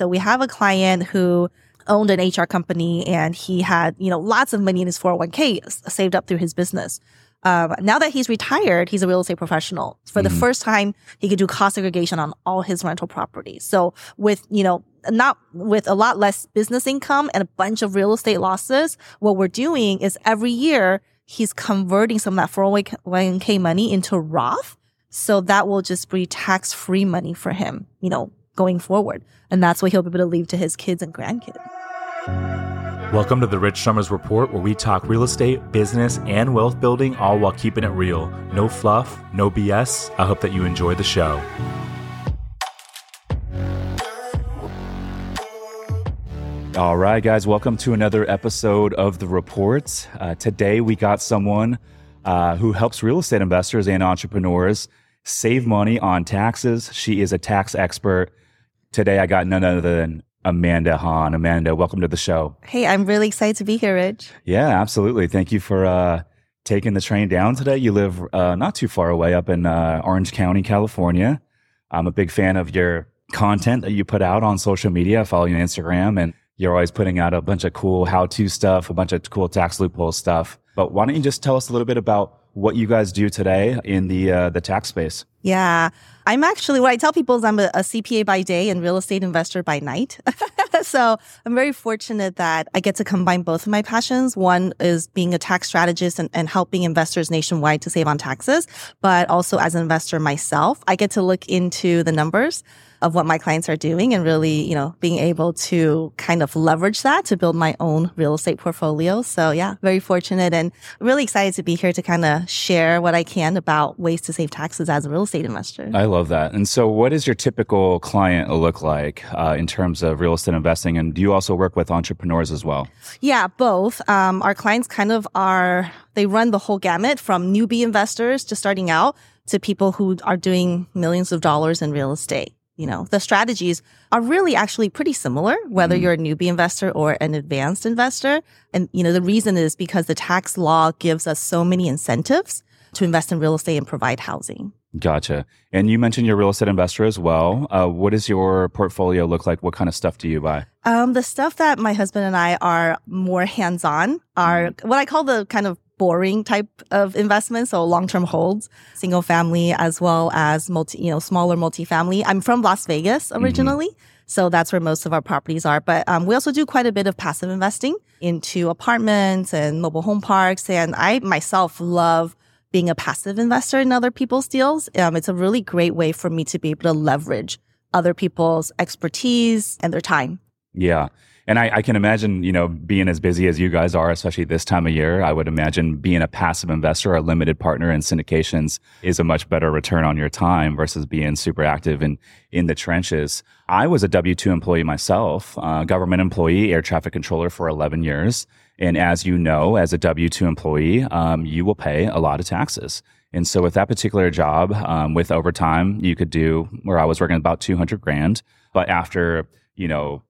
So we have a client who owned an HR company and he had, you know, lots of money in his 401k saved up through his business. Um, now that he's retired, he's a real estate professional. For the mm-hmm. first time, he could do cost segregation on all his rental properties. So with, you know, not with a lot less business income and a bunch of real estate losses, what we're doing is every year he's converting some of that 401k money into Roth. So that will just be tax free money for him, you know, going forward. And that's what he'll be able to leave to his kids and grandkids. Welcome to the Rich Somers Report, where we talk real estate, business, and wealth building, all while keeping it real. No fluff, no BS. I hope that you enjoy the show. All right, guys, welcome to another episode of The Report. Uh, today, we got someone uh, who helps real estate investors and entrepreneurs save money on taxes. She is a tax expert. Today, I got none other than Amanda Han. Amanda, welcome to the show. Hey, I'm really excited to be here, Rich. Yeah, absolutely. Thank you for uh, taking the train down today. You live uh, not too far away up in uh, Orange County, California. I'm a big fan of your content that you put out on social media. I follow you on Instagram, and you're always putting out a bunch of cool how to stuff, a bunch of cool tax loophole stuff. But why don't you just tell us a little bit about what you guys do today in the uh, the tax space. Yeah, I'm actually what I tell people is I'm a, a CPA by day and real estate investor by night. so I'm very fortunate that I get to combine both of my passions. One is being a tax strategist and, and helping investors nationwide to save on taxes, but also as an investor myself, I get to look into the numbers of what my clients are doing and really, you know, being able to kind of leverage that to build my own real estate portfolio. So yeah, very fortunate and really excited to be here to kind of share what I can about ways to save taxes as a real estate investor. I love that. And so what does your typical client look like uh, in terms of real estate investing? And do you also work with entrepreneurs as well? Yeah, both. Um, our clients kind of are, they run the whole gamut from newbie investors to starting out to people who are doing millions of dollars in real estate you know, the strategies are really actually pretty similar, whether mm. you're a newbie investor or an advanced investor. And, you know, the reason is because the tax law gives us so many incentives to invest in real estate and provide housing. Gotcha. And you mentioned you're a real estate investor as well. Uh, what does your portfolio look like? What kind of stuff do you buy? Um, the stuff that my husband and I are more hands on are mm. what I call the kind of boring type of investment. So long-term holds, single family, as well as multi, you know, smaller multifamily. I'm from Las Vegas mm-hmm. originally. Mm-hmm. So that's where most of our properties are. But um, we also do quite a bit of passive investing into apartments and mobile home parks. And I myself love being a passive investor in other people's deals. Um, it's a really great way for me to be able to leverage other people's expertise and their time. Yeah. And I, I, can imagine, you know, being as busy as you guys are, especially this time of year, I would imagine being a passive investor, a limited partner in syndications is a much better return on your time versus being super active in, in the trenches. I was a W-2 employee myself, uh, government employee, air traffic controller for 11 years. And as you know, as a W-2 employee, um, you will pay a lot of taxes. And so with that particular job, um, with overtime, you could do where I was working about 200 grand. But after, you know,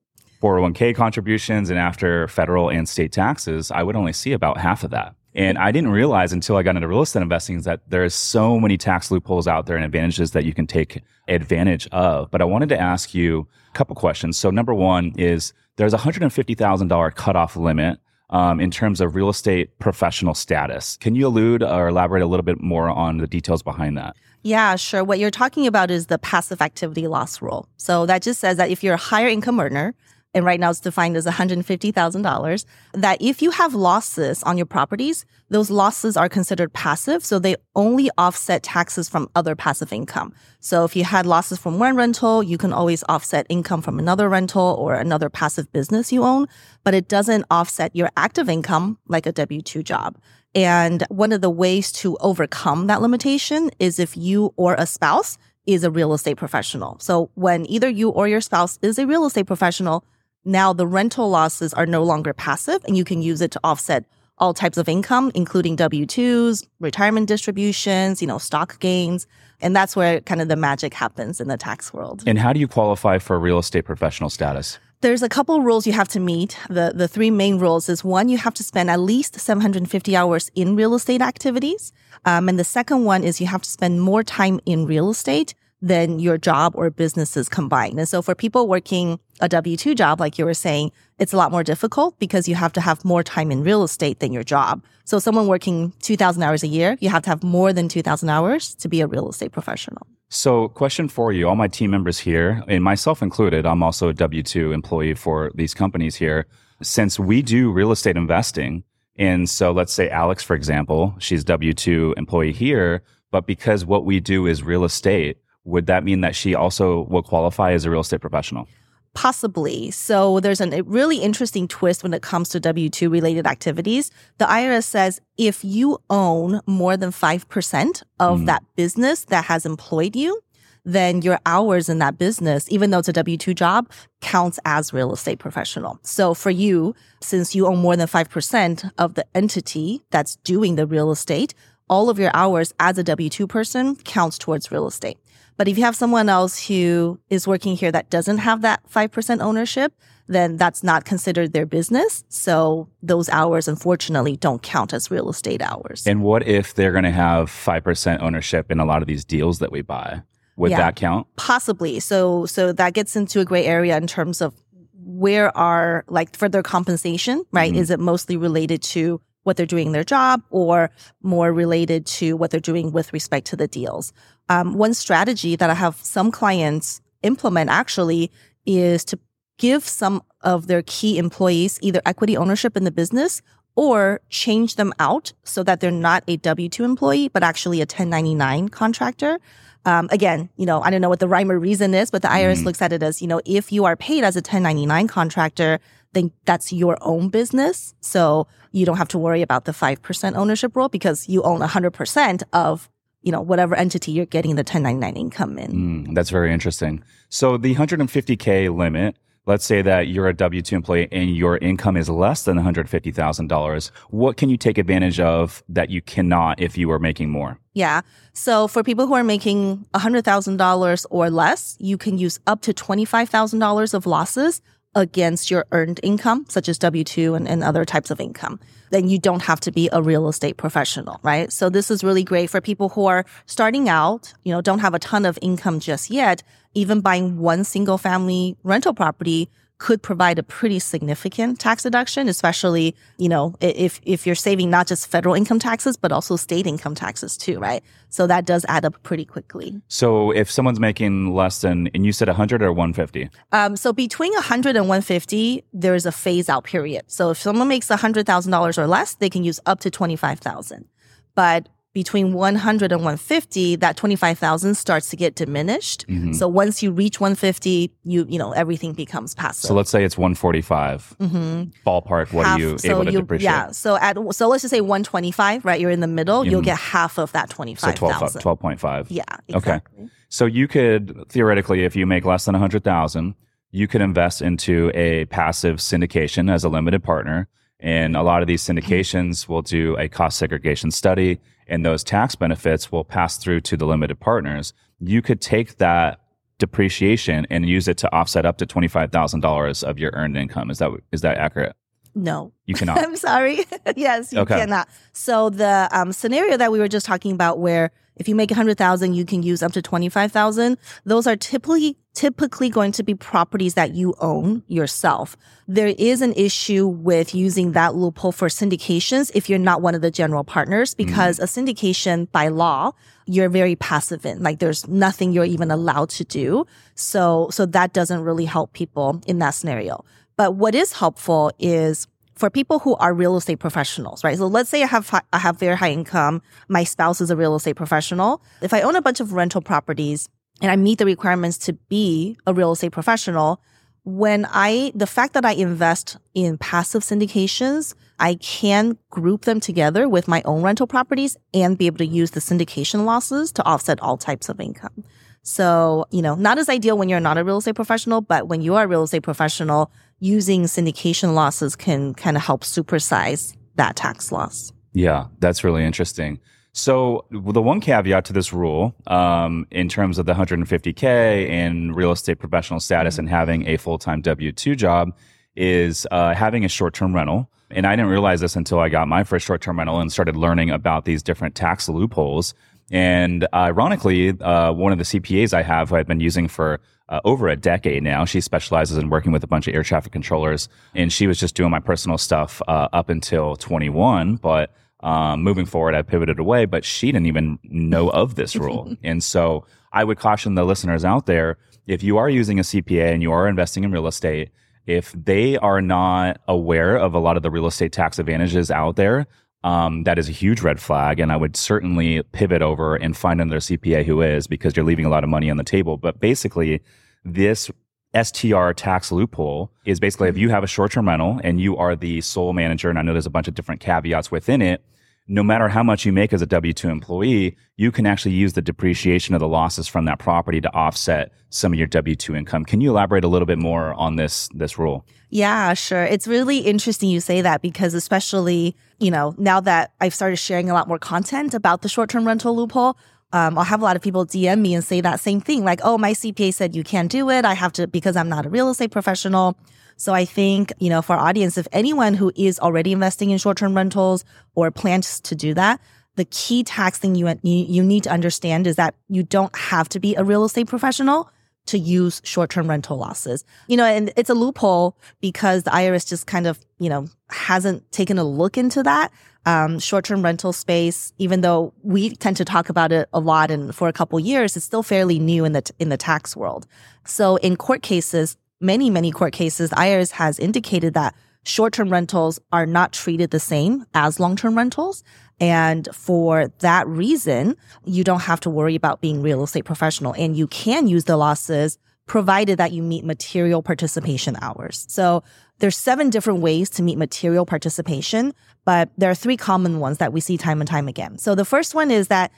401k contributions and after federal and state taxes, I would only see about half of that. And I didn't realize until I got into real estate investing that there's so many tax loopholes out there and advantages that you can take advantage of. But I wanted to ask you a couple questions. So number one is there's a $150,000 cutoff limit um, in terms of real estate professional status. Can you allude or elaborate a little bit more on the details behind that? Yeah, sure. What you're talking about is the passive activity loss rule. So that just says that if you're a higher income earner, and right now it's defined as $150,000, that if you have losses on your properties, those losses are considered passive. So they only offset taxes from other passive income. So if you had losses from one rental, you can always offset income from another rental or another passive business you own, but it doesn't offset your active income like a W-2 job. And one of the ways to overcome that limitation is if you or a spouse is a real estate professional. So when either you or your spouse is a real estate professional, now the rental losses are no longer passive and you can use it to offset all types of income, including W-2s, retirement distributions, you know, stock gains. And that's where kind of the magic happens in the tax world. And how do you qualify for real estate professional status? There's a couple rules you have to meet. The the three main rules is one, you have to spend at least 750 hours in real estate activities. Um, and the second one is you have to spend more time in real estate than your job or businesses combined. And so for people working a W 2 job, like you were saying, it's a lot more difficult because you have to have more time in real estate than your job. So someone working 2000 hours a year, you have to have more than 2000 hours to be a real estate professional. So, question for you, all my team members here, and myself included, I'm also a W 2 employee for these companies here. Since we do real estate investing, and so let's say Alex, for example, she's W 2 employee here, but because what we do is real estate, would that mean that she also will qualify as a real estate professional? Possibly. So there's an, a really interesting twist when it comes to W 2 related activities. The IRS says if you own more than 5% of mm. that business that has employed you, then your hours in that business, even though it's a W 2 job, counts as real estate professional. So for you, since you own more than 5% of the entity that's doing the real estate, all of your hours as a W 2 person counts towards real estate. But if you have someone else who is working here that doesn't have that 5% ownership, then that's not considered their business. So those hours, unfortunately, don't count as real estate hours. And what if they're going to have 5% ownership in a lot of these deals that we buy? Would yeah, that count? Possibly. So, so that gets into a gray area in terms of where are like for their compensation, right? Mm-hmm. Is it mostly related to what they're doing in their job or more related to what they're doing with respect to the deals. Um, one strategy that I have some clients implement actually is to give some of their key employees either equity ownership in the business or change them out so that they're not a W 2 employee, but actually a 1099 contractor. Um, again, you know, I don't know what the rhyme or reason is, but the IRS mm. looks at it as, you know, if you are paid as a 1099 contractor, then that's your own business. So you don't have to worry about the 5% ownership rule because you own 100% of you know whatever entity you're getting the 1099 income in. Mm, that's very interesting. So the 150k limit let's say that you're a W 2 employee and your income is less than $150,000. What can you take advantage of that you cannot if you are making more? Yeah. So for people who are making $100,000 or less, you can use up to $25,000 of losses against your earned income, such as W 2 and, and other types of income. Then you don't have to be a real estate professional, right? So this is really great for people who are starting out, you know, don't have a ton of income just yet. Even buying one single family rental property could provide a pretty significant tax deduction, especially, you know, if, if you're saving not just federal income taxes, but also state income taxes too, right? So that does add up pretty quickly. So if someone's making less than, and you said 100 or 150? Um, so between 100 and 150, there's a phase out period. So if someone makes $100,000 or less, they can use up to 25,000. But between 100 and 150, that 25,000 starts to get diminished. Mm-hmm. So once you reach 150, you, you know, everything becomes passive. So let's say it's 145 mm-hmm. ballpark. What half, are you so able to you, depreciate? Yeah. So at, so let's just say 125, right? You're in the middle. Mm-hmm. You'll get half of that 25,000. So 12, 12.5. Yeah. Exactly. Okay. So you could theoretically, if you make less than 100,000, you could invest into a passive syndication as a limited partner. And a lot of these syndications will do a cost segregation study and those tax benefits will pass through to the limited partners, you could take that depreciation and use it to offset up to $25,000 of your earned income. Is that is that accurate? No. You cannot. I'm sorry. yes, you okay. cannot. So the um, scenario that we were just talking about where if you make 100,000, you can use up to 25,000. Those are typically typically going to be properties that you own yourself. There is an issue with using that loophole for syndications if you're not one of the general partners mm-hmm. because mm. a syndication by law you're very passive in like there's nothing you're even allowed to do. So so that doesn't really help people in that scenario. But what is helpful is for people who are real estate professionals, right? So let's say I have I have very high income, my spouse is a real estate professional. If I own a bunch of rental properties and I meet the requirements to be a real estate professional, when I the fact that I invest in passive syndications, I can group them together with my own rental properties and be able to use the syndication losses to offset all types of income. So, you know, not as ideal when you're not a real estate professional, but when you are a real estate professional, using syndication losses can kind of help supersize that tax loss. Yeah, that's really interesting. So the one caveat to this rule, um, in terms of the 150k and real estate professional status mm-hmm. and having a full time W two job, is uh, having a short term rental. And I didn't realize this until I got my first short term rental and started learning about these different tax loopholes And ironically, uh, one of the CPAs I have, who I've been using for uh, over a decade now, she specializes in working with a bunch of air traffic controllers, and she was just doing my personal stuff uh, up until 21, but. Um, moving forward, I pivoted away, but she didn't even know of this rule. and so I would caution the listeners out there if you are using a CPA and you are investing in real estate, if they are not aware of a lot of the real estate tax advantages out there, um, that is a huge red flag. And I would certainly pivot over and find another CPA who is because you're leaving a lot of money on the table. But basically, this STR tax loophole is basically if you have a short term rental and you are the sole manager, and I know there's a bunch of different caveats within it no matter how much you make as a W 2 employee, you can actually use the depreciation of the losses from that property to offset some of your W 2 income. Can you elaborate a little bit more on this, this rule? Yeah, sure. It's really interesting you say that because, especially, you know, now that I've started sharing a lot more content about the short term rental loophole, um, I'll have a lot of people DM me and say that same thing like, oh, my CPA said you can't do it. I have to, because I'm not a real estate professional. So I think, you know, for our audience, if anyone who is already investing in short-term rentals or plans to do that, the key tax thing you, you need to understand is that you don't have to be a real estate professional to use short-term rental losses. You know, and it's a loophole because the IRS just kind of, you know, hasn't taken a look into that. Um, short-term rental space, even though we tend to talk about it a lot and for a couple years, it's still fairly new in the, in the tax world. So in court cases, many, many court cases, IRS has indicated that short-term rentals are not treated the same as long-term rentals. And for that reason, you don't have to worry about being real estate professional and you can use the losses provided that you meet material participation hours. So there's seven different ways to meet material participation, but there are three common ones that we see time and time again. So the first one is that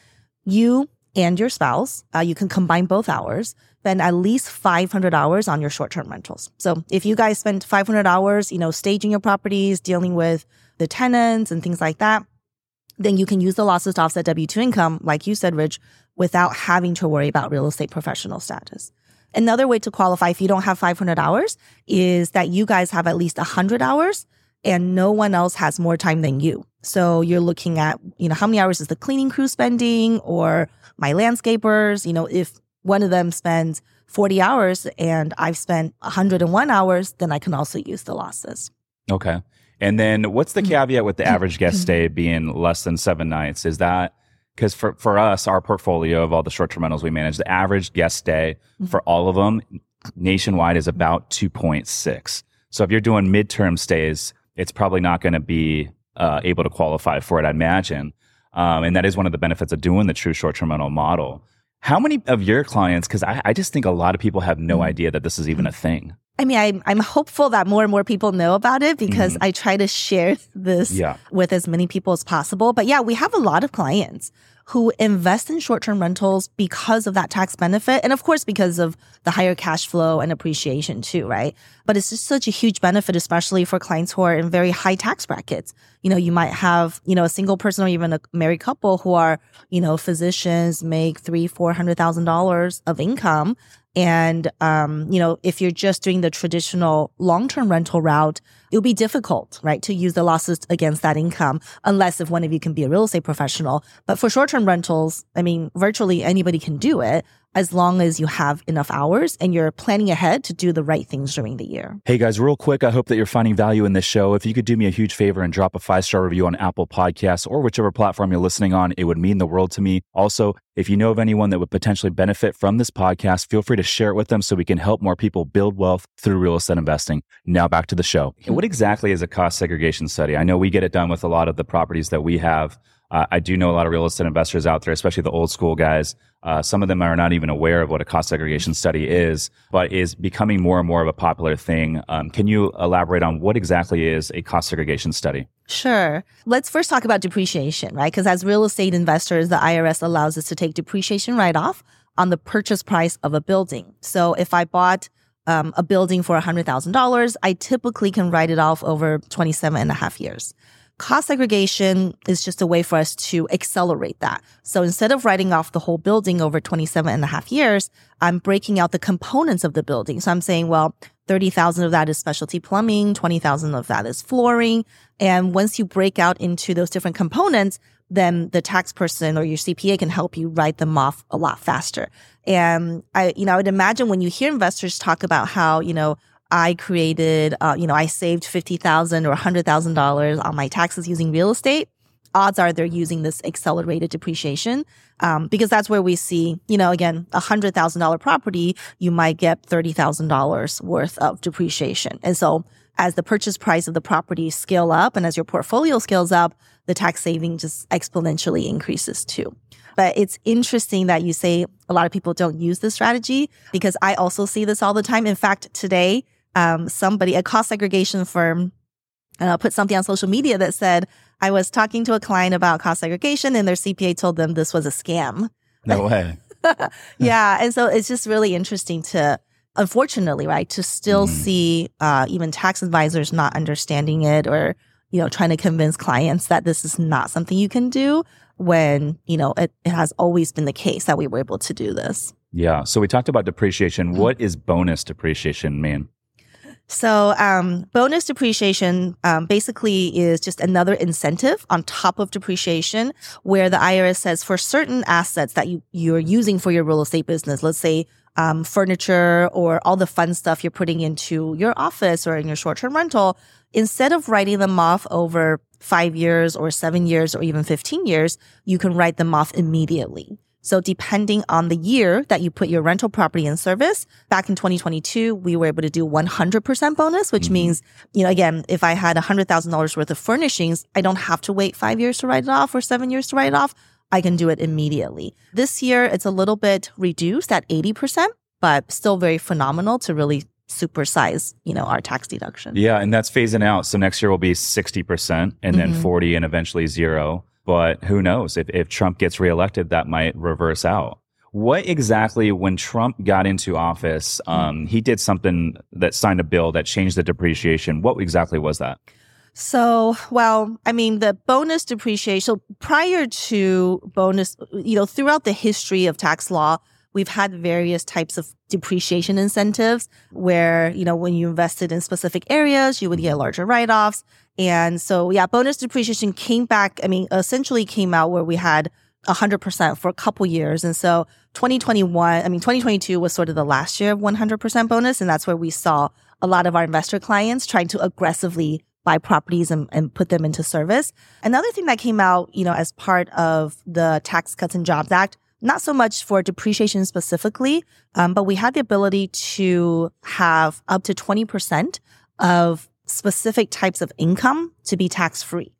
you and your spouse, uh, you can combine both hours, spend at least 500 hours on your short-term rentals. So if you guys spend 500 hours, you know, staging your properties, dealing with the tenants and things like that, then you can use the losses to offset W-2 income, like you said, Rich, without having to worry about real estate professional status. Another way to qualify if you don't have 500 hours is that you guys have at least 100 hours and no one else has more time than you. So you're looking at, you know, how many hours is the cleaning crew spending or my landscapers? You know, if one of them spends 40 hours and I've spent 101 hours, then I can also use the losses. Okay. And then what's the mm-hmm. caveat with the average guest mm-hmm. stay being less than seven nights? Is that because for, for us, our portfolio of all the short term rentals we manage, the average guest stay mm-hmm. for all of them nationwide is about 2.6. So if you're doing midterm stays, it's probably not going to be uh, able to qualify for it, I imagine. Um, and that is one of the benefits of doing the true short term rental model. How many of your clients, because I, I, just think a lot of people have no mm-hmm. idea that this is even a thing. I mean, I'm, I'm hopeful that more and more people know about it because mm-hmm. I try to share this yeah. with as many people as possible. But yeah, we have a lot of clients who invest in short-term rentals because of that tax benefit. And of course, because of the higher cash flow and appreciation too, right? But it's just such a huge benefit, especially for clients who are in very high tax brackets. You know, you might have, you know, a single person or even a married couple who are, you know, physicians make three, four hundred thousand dollars of income. And, um, you know, if you're just doing the traditional long-term rental route, it'll be difficult, right, to use the losses against that income unless if one of you can be a real estate professional. But for short-term rentals, I mean, virtually anybody can do it as long as you have enough hours and you're planning ahead to do the right things during the year. Hey guys, real quick, I hope that you're finding value in this show. If you could do me a huge favor and drop a five star review on Apple Podcasts or whichever platform you're listening on, it would mean the world to me. Also, if you know of anyone that would potentially benefit from this podcast, feel free to share it with them so we can help more people build wealth through real estate investing. Now back to the show. What exactly is a cost segregation study? I know we get it done with a lot of the properties that we have. Uh, I do know a lot of real estate investors out there, especially the old school guys. Uh, some of them are not even aware of what a cost segregation study is, but is becoming more and more of a popular thing. Um, can you elaborate on what exactly is a cost segregation study? Sure. Let's first talk about depreciation, right? Because as real estate investors, the IRS allows us to take depreciation write off on the purchase price of a building. So if I bought um, a building for $100,000, I typically can write it off over 27 and a half years. Cost segregation is just a way for us to accelerate that. So instead of writing off the whole building over 27 and a half years, I'm breaking out the components of the building. So I'm saying, well, 30,000 of that is specialty plumbing, 20,000 of that is flooring. And once you break out into those different components, then the tax person or your CPA can help you write them off a lot faster. And I, you know, I would imagine when you hear investors talk about how, you know, I created, uh, you know, I saved 50,000 or $100,000 on my taxes using real estate, odds are they're using this accelerated depreciation um, because that's where we see, you know, again, a hundred thousand dollar property, you might get thirty thousand dollars worth of depreciation, and so as the purchase price of the property scale up and as your portfolio scales up, the tax saving just exponentially increases too. But it's interesting that you say a lot of people don't use this strategy because I also see this all the time. In fact, today, um, somebody, a cost segregation firm, uh, put something on social media that said, I was talking to a client about cost segregation and their CPA told them this was a scam. No way. yeah. And so it's just really interesting to, unfortunately, right, to still mm. see uh, even tax advisors not understanding it or, you know, trying to convince clients that this is not something you can do when, you know, it, it has always been the case that we were able to do this. Yeah. So we talked about depreciation. Mm-hmm. What is bonus depreciation mean? So, um, bonus depreciation um, basically is just another incentive on top of depreciation, where the IRS says for certain assets that you you're using for your real estate business, let's say um, furniture or all the fun stuff you're putting into your office or in your short term rental, instead of writing them off over five years or seven years or even 15 years, you can write them off immediately. So depending on the year that you put your rental property in service, back in 2022, we were able to do 100% bonus, which mm-hmm. means, you know, again, if I had $100,000 worth of furnishings, I don't have to wait five years to write it off or seven years to write it off. I can do it immediately. This year, it's a little bit reduced at 80%, but still very phenomenal to really supersize, you know, our tax deduction. Yeah, and that's phasing out. So next year will be 60% and then mm-hmm. 40 and eventually zero. But who knows? If, if Trump gets reelected, that might reverse out. What exactly, when Trump got into office, hmm. um, he did something that signed a bill that changed the depreciation. What exactly was that? So, well, I mean, the bonus depreciation, so prior to bonus, you know, throughout the history of tax law, we've had various types of depreciation incentives where, you know, when you invested in specific areas, you would get larger write offs. And so, yeah, bonus depreciation came back. I mean, essentially came out where we had 100% for a couple years. And so 2021, I mean, 2022 was sort of the last year of 100% bonus. And that's where we saw a lot of our investor clients trying to aggressively buy properties and, and put them into service. Another thing that came out, you know, as part of the Tax Cuts and Jobs Act, not so much for depreciation specifically, um, but we had the ability to have up to 20% of specific types of income to be tax free.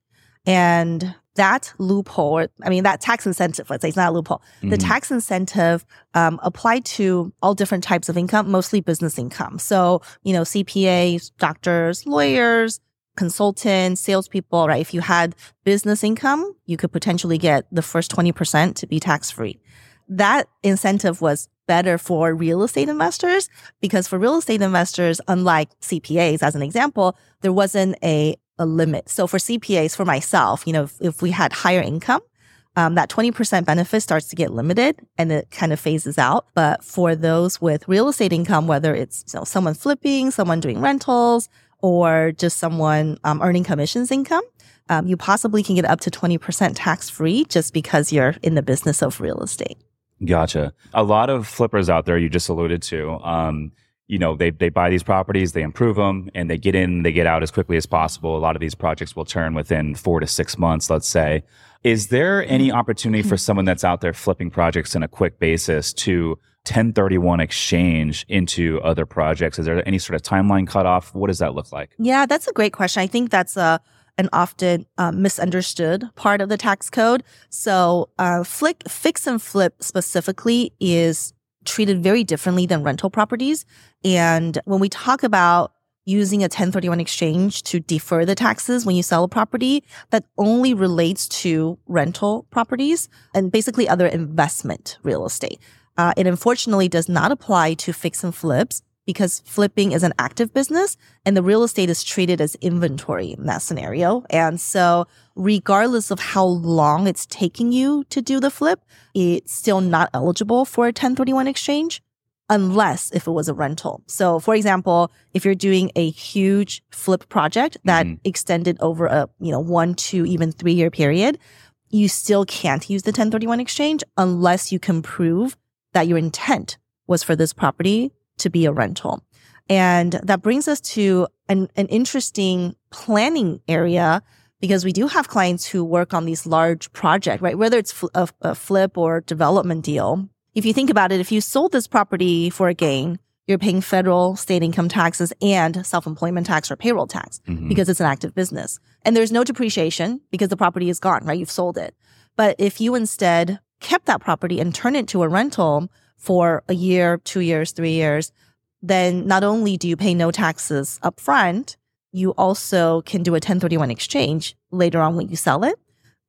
And that loophole, I mean, that tax incentive, let's say it's not a loophole. Mm-hmm. The tax incentive um, applied to all different types of income, mostly business income. So, you know, CPAs, doctors, lawyers, consultants, salespeople, right? If you had business income, you could potentially get the first 20% to be tax free. That incentive was better for real estate investors because for real estate investors, unlike CPAs, as an example, there wasn't a, a limit. So for CPAs, for myself, you know, if, if we had higher income, um, that 20% benefit starts to get limited and it kind of phases out. But for those with real estate income, whether it's you know, someone flipping, someone doing rentals, or just someone um, earning commissions income, um, you possibly can get up to 20% tax free just because you're in the business of real estate. Gotcha. A lot of flippers out there you just alluded to. Um, you know, they they buy these properties, they improve them, and they get in, they get out as quickly as possible. A lot of these projects will turn within four to six months, let's say. Is there any opportunity for someone that's out there flipping projects in a quick basis to 1031 exchange into other projects? Is there any sort of timeline cutoff? What does that look like? Yeah, that's a great question. I think that's a an often uh, misunderstood part of the tax code. So, uh, flick, fix and flip specifically is treated very differently than rental properties. And when we talk about using a 1031 exchange to defer the taxes when you sell a property, that only relates to rental properties and basically other investment real estate. Uh, it unfortunately does not apply to fix and flips because flipping is an active business and the real estate is treated as inventory in that scenario. And so regardless of how long it's taking you to do the flip, it's still not eligible for a 1031 exchange unless if it was a rental. So for example, if you're doing a huge flip project that mm-hmm. extended over a, you know, one, two, even three year period, you still can't use the 1031 exchange unless you can prove that your intent was for this property to be a rental. And that brings us to an, an interesting planning area because we do have clients who work on these large projects, right? Whether it's a, a flip or development deal. If you think about it, if you sold this property for a gain, you're paying federal, state income taxes and self-employment tax or payroll tax mm-hmm. because it's an active business. And there's no depreciation because the property is gone, right? You've sold it. But if you instead kept that property and turned it to a rental for a year, two years, three years, then not only do you pay no taxes upfront, you also can do a 1031 exchange later on when you sell it.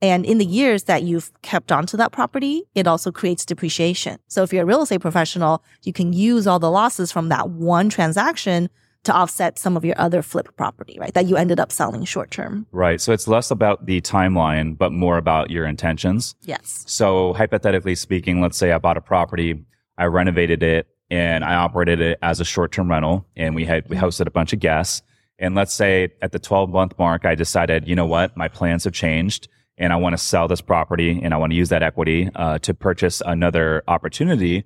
And in the years that you've kept onto that property, it also creates depreciation. So if you're a real estate professional, you can use all the losses from that one transaction to offset some of your other flip property, right? That you ended up selling short term. Right. So it's less about the timeline, but more about your intentions. Yes. So hypothetically speaking, let's say I bought a property, I renovated it, and I operated it as a short term rental, and we had we hosted a bunch of guests. And let's say at the 12 month mark, I decided, you know what, my plans have changed and I want to sell this property and I want to use that equity uh, to purchase another opportunity.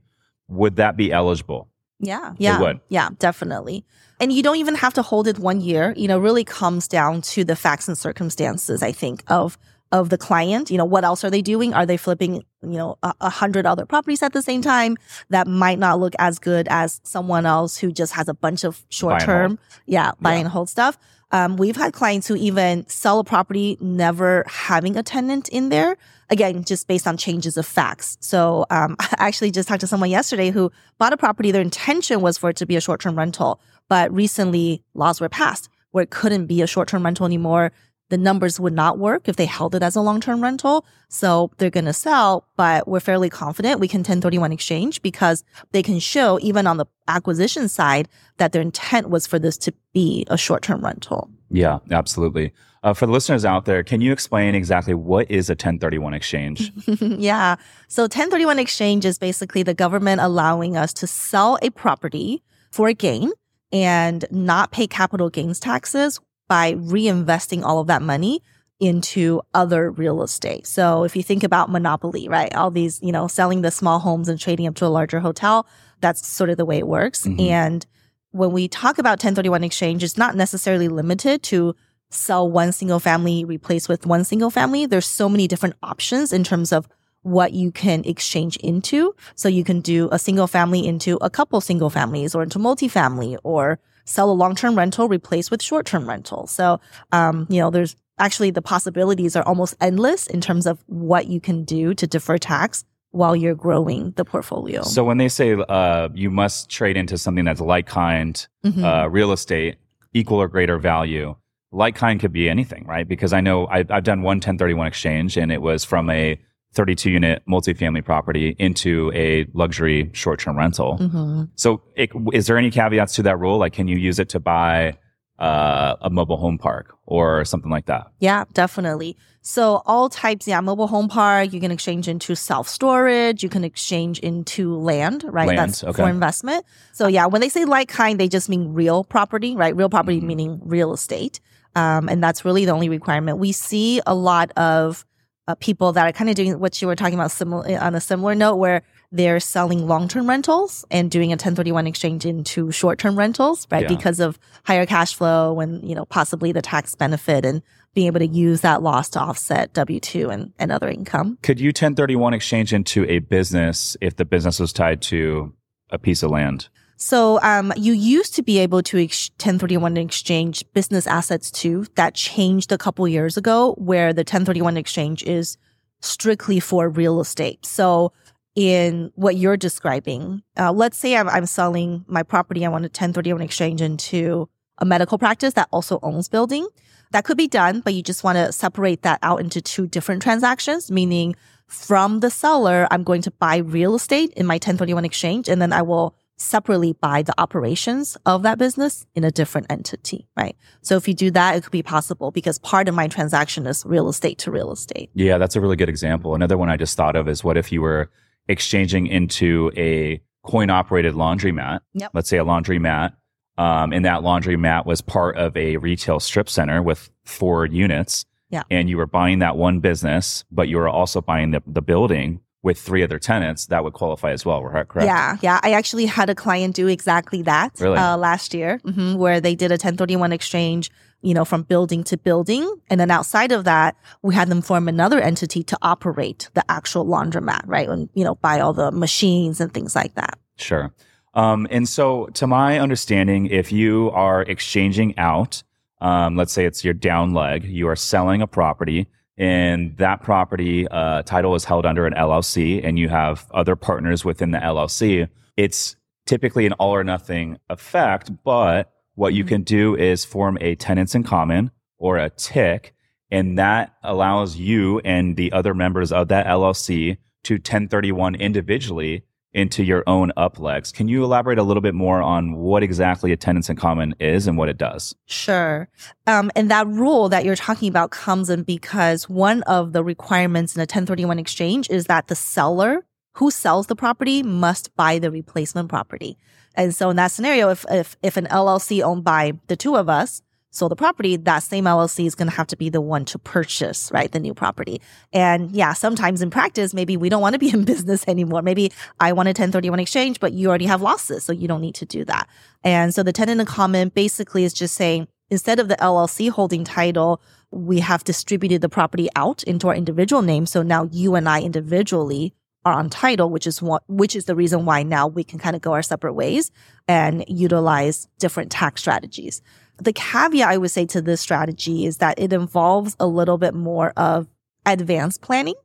Would that be eligible? Yeah, yeah, yeah, definitely. And you don't even have to hold it one year. You know, really comes down to the facts and circumstances. I think of of the client. You know, what else are they doing? Are they flipping, you know, a, hundred other properties at the same time that might not look as good as someone else who just has a bunch of short term, yeah, buy yeah. and hold stuff. Um, we've had clients who even sell a property never having a tenant in there. Again, just based on changes of facts. So, um, I actually just talked to someone yesterday who bought a property. Their intention was for it to be a short term rental, but recently laws were passed where it couldn't be a short term rental anymore the numbers would not work if they held it as a long-term rental. So they're going to sell, but we're fairly confident we can 1031 exchange because they can show even on the acquisition side that their intent was for this to be a short-term rental. Yeah, absolutely. Uh, for the listeners out there, can you explain exactly what is a 1031 exchange? yeah. So 1031 exchange is basically the government allowing us to sell a property for a gain and not pay capital gains taxes by reinvesting all of that money into other real estate. So if you think about monopoly, right? All these, you know, selling the small homes and trading up to a larger hotel, that's sort of the way it works. Mm-hmm. And when we talk about 1031 exchange, it's not necessarily limited to sell one single family, replace with one single family. There's so many different options in terms of what you can exchange into. So you can do a single family into a couple single families or into multifamily or sell a long-term rental, replace with short-term rental. So, um, you know, there's actually the possibilities are almost endless in terms of what you can do to defer tax while you're growing the portfolio. So when they say uh, you must trade into something that's like kind mm-hmm. uh, real estate, equal or greater value, like kind could be anything, right? Because I know I've, I've done one 1031 exchange and it was from a 32 unit multifamily property into a luxury short term rental. Mm-hmm. So, it, is there any caveats to that rule? Like, can you use it to buy uh, a mobile home park or something like that? Yeah, definitely. So, all types, yeah, mobile home park, you can exchange into self storage, you can exchange into land, right? Land, That's okay. for investment. So, yeah, when they say like kind, they just mean real property, right? Real property mm-hmm. meaning real estate. Um, and that's really the only requirement. We see a lot of uh, people that are kind of doing what you were talking about similar eh, on a similar note where they're selling long-term rentals and doing a 1031 exchange into short-term rentals, right? Yeah. Because of higher cash flow and, you know, possibly the tax benefit and being able to use that loss to offset W2 and, and other income. Could you 1031 exchange into a business if the business was tied to a piece of land? So um, you used to be able to ex- 1031 exchange business assets too. That changed a couple years ago, where the 1031 exchange is strictly for real estate. So in what you're describing, uh, let's say I'm, I'm selling my property. I want a 1031 exchange into a medical practice that also owns building. That could be done, but you just want to separate that out into two different transactions, meaning from the seller, I'm going to buy real estate in my 1031 exchange and then I will separately buy the operations of that business in a different entity, right? So if you do that, it could be possible because part of my transaction is real estate to real estate. Yeah, that's a really good example. Another one I just thought of is what if you were exchanging into a coin operated laundromat? Yep. Let's say a laundromat. Um, and that laundromat was part of a retail strip center with four units. Yeah. And you were buying that one business, but you were also buying the, the building with three other tenants, that would qualify as well, correct? Yeah, yeah. I actually had a client do exactly that Really? uh, last year, hmm where they did a 1031 exchange, you know, from building to building. And then outside of that, we had them form another entity to operate the actual laundromat, right? And, you know, buy all the machines and things like that. Sure. Um, and so, to my understanding, if you are exchanging out, um, let's say it's your down leg, you are selling a property, and that property uh, title is held under an LLC, and you have other partners within the LLC. It's typically an all or nothing effect, but what you Mhm. can do is form a tenants in common or a tick, and that allows you and the other members of that LLC to 1031 individually into your own uplegs. Can you elaborate a little bit more on what exactly a tenants in common is and what it does? Sure. Um, and that rule that you're talking about comes in because one of the requirements in a 1031 exchange is that the seller who sells the property must buy the replacement property. And so in that scenario, if, if, if an LLC owned by the two of us sold the property, that same LLC is going to have to be the one to purchase, right? The new property. And yeah, sometimes in practice, maybe we don't want to be in business anymore. Maybe I want a 1031 exchange, but you already have losses. So you don't need to do that. And so the tenant in common basically is just saying, instead of the LLC holding title, we have distributed the property out into our individual names. So now you and I individually are on title, which is what, which is the reason why now we can kind of go our separate ways and utilize different tax strategies. The caveat I would say to this strategy is that it involves a little bit more of advanced planning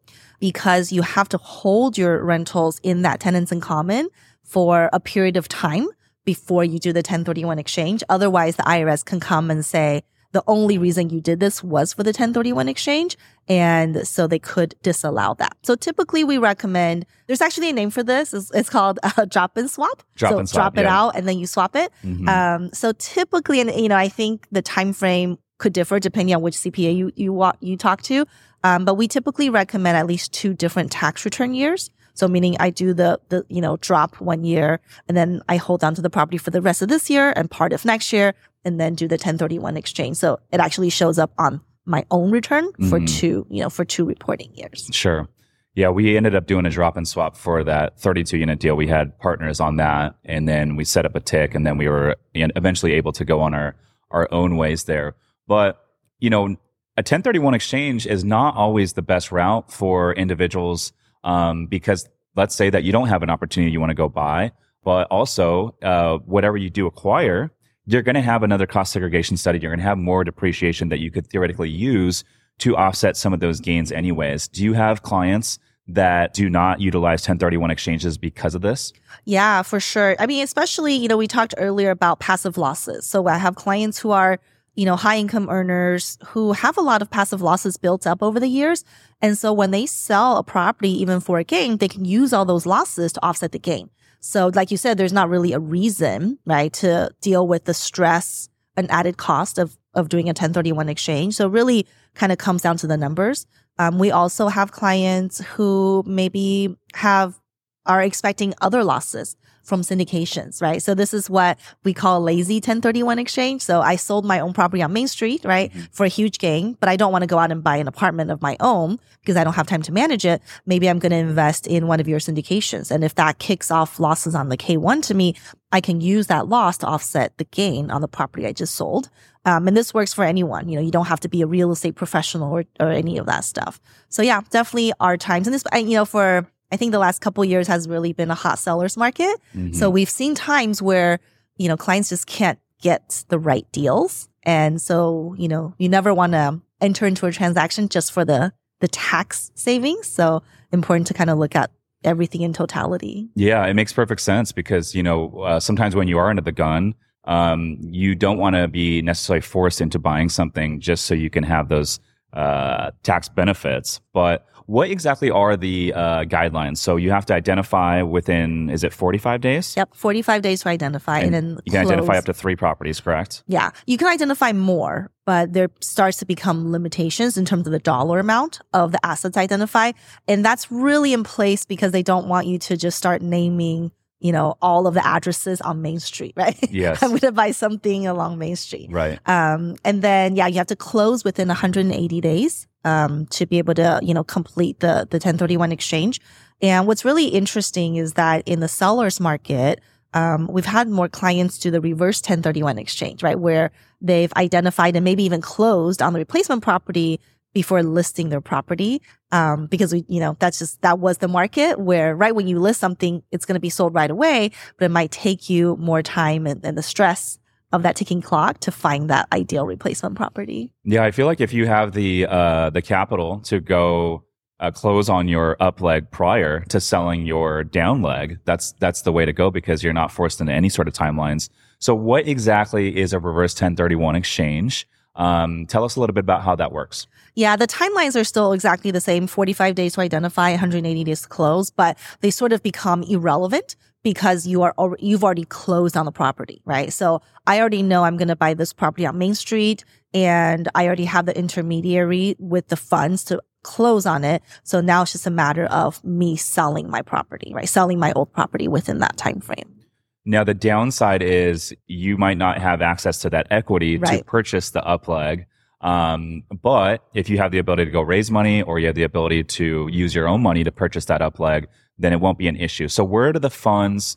because you have to hold your rentals in that tenants in common for a period of time before you do the 1031 exchange. Otherwise, the IRS can come and say, the only reason you did this was for the 1031 exchange. And so they could disallow that. So typically we recommend, there's actually a name for this. It's, it's called uh, drop and swap. Drop so and swap, drop it yeah. out and then you swap it. Mhm. Um, so typically, and you know, I think the time frame could differ depending on which CPA you you you talk to. Um, but we typically recommend at least two different tax return years. So meaning I do the the you know drop one year and then I hold on to the property for the rest of this year and part of next year and then do the 1031 exchange. So it actually shows up on my own return for Mhm. two you know for two reporting years. Sure. Yeah, we ended up doing a drop and swap for that 32 unit deal. We had partners on that, and then we set up a tick, and then we were eventually able to go on our our own ways there. But you know, a 1031 exchange is not always the best route for individuals um, because let's say that you don't have an opportunity you want to go buy, but also uh, whatever you do acquire, you're going to have another cost segregation study. You're going to have more depreciation that you could theoretically use to offset some of those gains anyways. Do you have clients that do not utilize 1031 exchanges because of this? Yeah, for sure. I mean, especially, you know, we talked earlier about passive losses. So I have clients who are, you know, high income earners who have a lot of passive losses built up over the years. And so when they sell a property, even for a gain, they can use all those losses to offset the gain. So like you said, there's not really a reason, right, to deal with the stress and added cost of, of doing a 1031 exchange. So really kind of comes down to the numbers. Um, we also have clients who maybe have are expecting other losses from syndications, right? So this is what we call lazy 1031 exchange. So I sold my own property on Main Street, right? For a huge gain, but I don't want to go out and buy an apartment of my own because I don't have time to manage it. Maybe I'm going to invest in one of your syndications. And if that kicks off losses on the K1 to me, I can use that loss to offset the gain on the property I just sold. Um, and this works for anyone. You know, you don't have to be a real estate professional or, or any of that stuff. So yeah, definitely are times. And this, you know, for, I think the last couple years has really been a hot sellers market. Mm-hmm. So we've seen times where, you know, clients just can't get the right deals. And so, you know, you never want to enter into a transaction just for the, the tax savings. So important to kind of look at everything in totality. Yeah, it makes perfect sense because you know uh, sometimes when you are under the gun, um, you don't want to be necessarily forced into buying something just so you can have those uh, tax benefits. But what exactly are the uh, guidelines? So you have to identify within, is it 45 days? Yep, 45 days to identify and, and then you can close. identify up to three properties, correct? Yeah, you can identify more, but there starts to become limitations in terms of the dollar amount of the assets identified. And that's really in place because they don't want you to just start naming you know, all of the addresses on Main Street, right? Yes. I'm going to buy something along Main Street. Right. Um, and then, yeah, you have to close within 180 days, um, to be able to, you know, complete the, the 1031 exchange. And what's really interesting is that in the seller's market, um, we've had more clients do the reverse 1031 exchange, right? Where they've identified and maybe even closed on the replacement property before listing their property. Um, because we, you know, that's just, that was the market where right when you list something, it's going to be sold right away, but it might take you more time and, and the stress of that ticking clock to find that ideal replacement property. Yeah, I feel like if you have the uh, the capital to go uh, close on your up leg prior to selling your down leg, that's that's the way to go because you're not forced into any sort of timelines. So, what exactly is a reverse 1031 exchange? Um, tell us a little bit about how that works. Yeah, the timelines are still exactly the same 45 days to identify, 180 days to close, but they sort of become irrelevant because you are you've already closed on the property, right? So I already know I'm going to buy this property on Main Street and I already have the intermediary with the funds to close on it. So now it's just a matter of me selling my property, right? Selling my old property within that time frame. Now the downside is you might not have access to that equity Right. to purchase the up leg. Um, but if you have the ability to go raise money or you have the ability to use your own money to purchase that up leg, then it won't be an issue. So where do the funds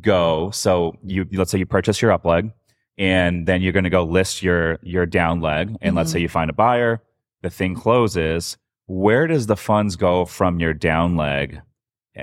go? So you, let's say you purchase your up leg and then you're going to go list your, your down leg. And let's Mhm. say you find a buyer, the thing closes. Where does the funds go from your down leg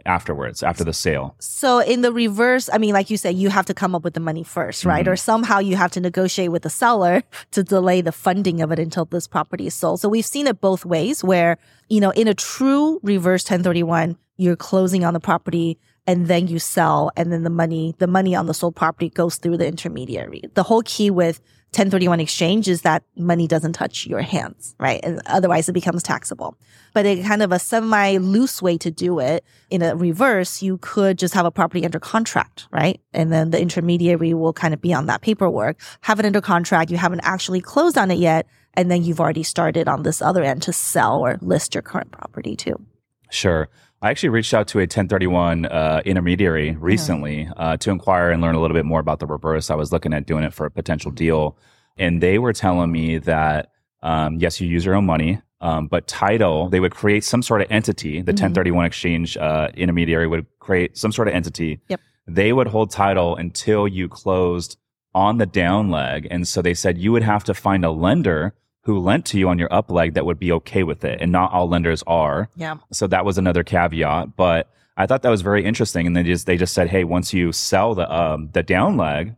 afterwards, after the sale? So in the reverse, I mean, like you said, you have to come up with the money first, right? Mhm. Or somehow you have to negotiate with the seller to delay the funding of it until this property is sold. So we've seen it both ways where, you know, in a true reverse 1031, you're closing on the property and then you sell and then the money, the money on the sold property goes through the intermediary. The whole key with 1031 exchange is that money doesn't touch your hands, right? And otherwise it becomes taxable. But in kind of a semi loose way to do it in a reverse, you could just have a property under contract, right? And then the intermediary will kind of be on that paperwork, have it under contract. You haven't actually closed on it yet. And then you've already started on this other end to sell or list your current property too. Sure. I actually reached out to a 1031 uh, intermediary recently uh, to inquire and learn a little bit more about the reverse. I was looking at doing it for a potential deal, and they were telling me that um, yes, you use your own money, um, but title they would create some sort of entity. The Mhm. 1031 exchange uh, intermediary would create some sort of entity. Yep. They would hold title until you closed on the down leg, and so they said you would have to find a lender who lent to you on your up leg that would be okay with it, and not all lenders are. Yeah. So that was another caveat, but I thought that was very interesting. And they just they just said, hey, once you sell the um, the down leg,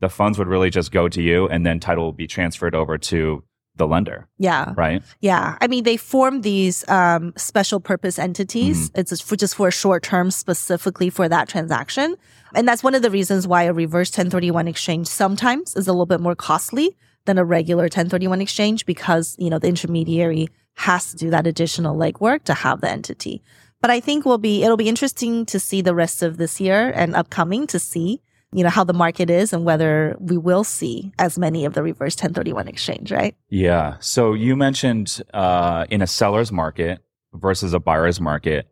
the funds would really just go to you, and then title will be transferred over to the lender, Yeah. right? Yeah. I mean, they form these um, special purpose entities. It's just for, just for a short term specifically for that transaction. And that's one of the reasons why a reverse 1031 exchange sometimes is a little bit more costly than a regular 1031 exchange because, you know, the intermediary has to do that additional legwork to have the entity. But I think will be, it'll be interesting to see the rest of this year and upcoming to see, you know, how the market is and whether we will see as many of the reverse 1031 exchange, right? Yeah. So you mentioned uh, in a seller's market versus a buyer's market,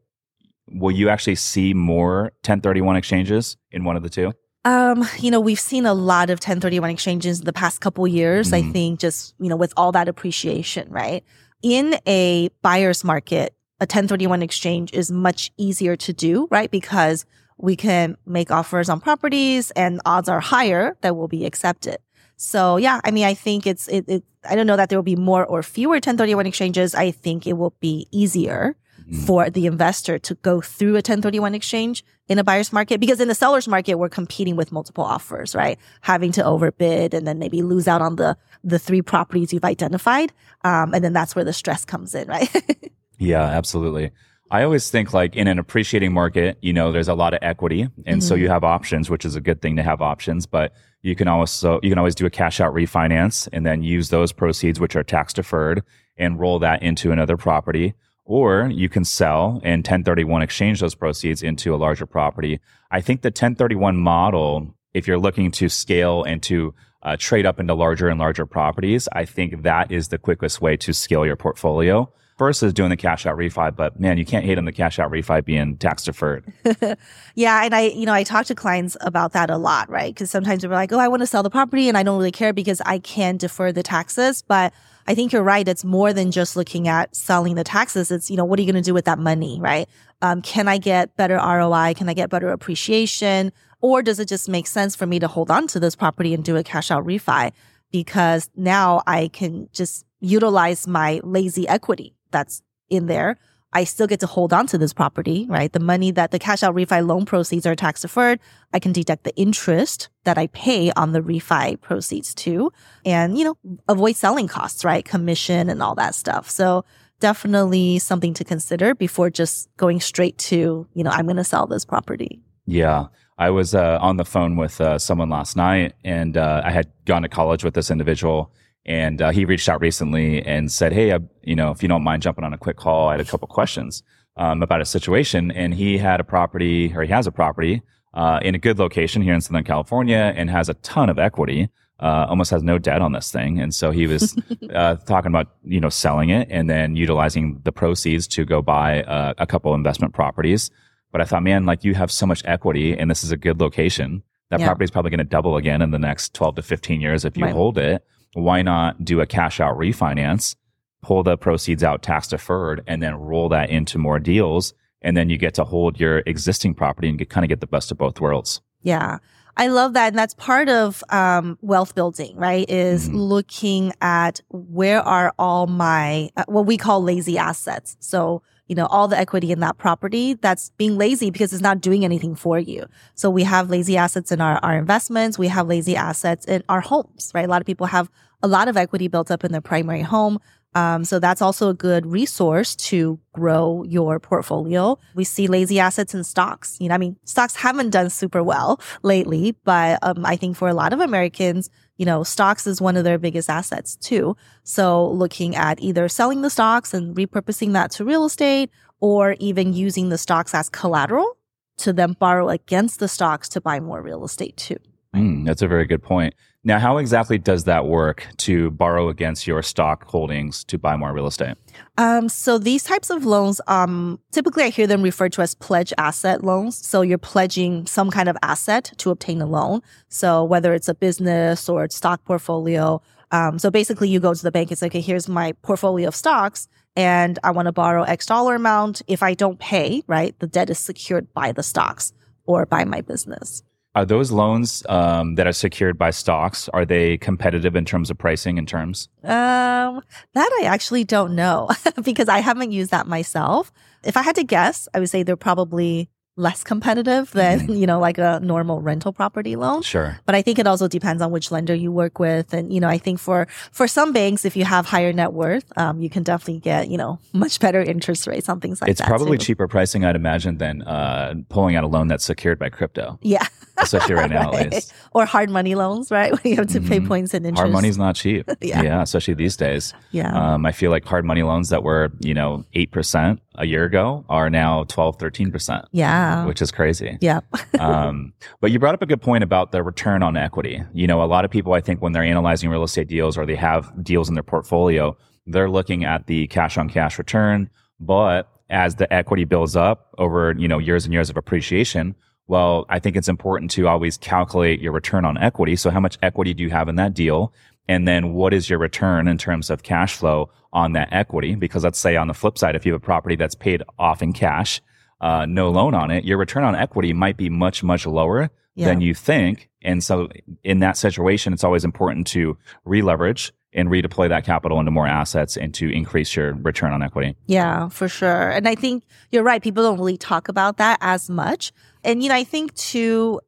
will you actually see more 1031 exchanges in one of the two? Um, you know, we've seen a lot of 1031 exchanges in the past couple years. I Mhm. think just, you know, with all that appreciation, right? In a buyer's market, a 1031 exchange is much easier to do, right? Because we can make offers on properties and odds are higher that will be accepted. So yeah, I mean, I think it's, it, it I don't know that there will be more or fewer 1031 exchanges. I think it will be easier Mhm. for the investor to go through a 1031 exchange in a buyer's market because in the seller's market we're competing with multiple offers right having to overbid and then maybe lose out on the the three properties you've identified um, and then that's where the stress comes in right Yeah, absolutely. I always think like in an appreciating market, you know, there's a lot of equity. And so Mhm. you have options, which is a good thing to have options, but you can also, you can always do a cash out refinance and then use those proceeds, which are tax deferred and roll that into another property. Or you can sell and 1031 exchange those proceeds into a larger property. I think the 1031 model, if you're looking to scale and to uh, trade up into larger and larger properties, I think that is the quickest way to scale your portfolio versus doing the cash out refi. But man, you can't hate on the cash out refi being tax deferred. yeah. And I, you know, I talk to clients about that a lot, right? Because sometimes they're like, oh, I want to sell the property and I don't really care because I can defer the taxes. But I think you're right. It's more than just looking at selling the taxes. It's, you know, what are you going to do with that money, right? Um, can I get better ROI? Can I get better appreciation? Or does it just make sense for me to hold on to this property and do a cash out refi? Because now I can just utilize my lazy equity that's in there. I still get to hold on to this property, right? The money that the cash out refi loan proceeds are tax deferred. I can deduct the interest that I pay on the refi proceeds too. And, you know, avoid selling costs, right? Commission and all that stuff. So definitely something to consider before just going straight to, you know, I'm going to sell this property. Yeah. I was uh, on the phone with uh, someone last night and uh, I had gone to college with this individual and uh, he reached out recently and said, Hey, I, you know, if you don't mind jumping on a quick call, I had a couple questions um, about a situation. And he had a property or he has a property uh, in a good location here in Southern California and has a ton of equity. Uh, almost has no debt on this thing, and so he was talking about you know selling it and then utilizing the proceeds to go buy a couple investment properties. But I thought, man, like you have so much equity and this is a good location. That yeah. property is probably going to double again in the next 12 to 15 years if you right. hold it. Why not do a cash out refinance, pull the proceeds out tax deferred, and then roll that into more deals? And then you get to hold your existing property and get, kind of get the best of both worlds. Yeah. I love that. And that's part of um, wealth building, right? Is mm-hmm. looking at where are all my, uh, what we call lazy assets. So you know, all the equity in that property that's being lazy because it's not doing anything for you. So we have lazy assets in our, our investments. We have lazy assets in our homes, right? A lot of people have a lot of equity built up in their primary home. Um, so that's also a good resource to grow your portfolio. We see lazy assets in stocks. You know, I mean, stocks haven't done super well lately, but um, I think for a lot of Americans, you know, stocks is one of their biggest assets too. So looking at either selling the stocks and repurposing that to real estate or even using the stocks as collateral to then borrow against the stocks to buy more real estate too. Mm, that's a very good point. Now, how exactly does that work to borrow against your stock holdings to buy more real estate? Um, so these types of loans, um, typically I hear them referred to as pledge asset loans. So you're pledging some kind of asset to obtain a loan. So whether it's a business or stock portfolio. Um, so basically you go to the bank and say, okay, here's my portfolio of stocks and I want to borrow X dollar amount. If I don't pay, right, the debt is secured by the stocks or by my business. Are those loans um, that are secured by stocks? Are they competitive in terms of pricing and terms? Um, that I actually don't know because I haven't used that myself. If I had to guess, I would say they're probably less competitive than mm-hmm. you know like a normal rental property loan sure but i think it also depends on which lender you work with and you know i think for for some banks if you have higher net worth um, you can definitely get you know much better interest rates on things like it's that it's probably too. cheaper pricing i'd imagine than uh, pulling out a loan that's secured by crypto yeah especially right, now right. at least or hard money loans right when you have to mm-hmm. pay points and interest hard money's not cheap yeah. yeah especially these days yeah um, i feel like hard money loans that were you know 8% a year ago are now 12 13% yeah which is crazy. Yeah. um, but you brought up a good point about the return on equity. You know, a lot of people, I think, when they're analyzing real estate deals or they have deals in their portfolio, they're looking at the cash on cash return. But as the equity builds up over, you know, years and years of appreciation, well, I think it's important to always calculate your return on equity. So how much equity do you have in that deal? And then what is your return in terms of cash flow on that equity? Because let's say on the flip side, if you have a property that's paid off in cash, uh, no loan on it, your return on equity might be much, much lower yeah. than you think. And so in that situation, it's always important to re-leverage and redeploy that capital into more assets and to increase your return on equity. Yeah, for sure. And I think you're right. People don't really talk about that as much. And, you know, I think too,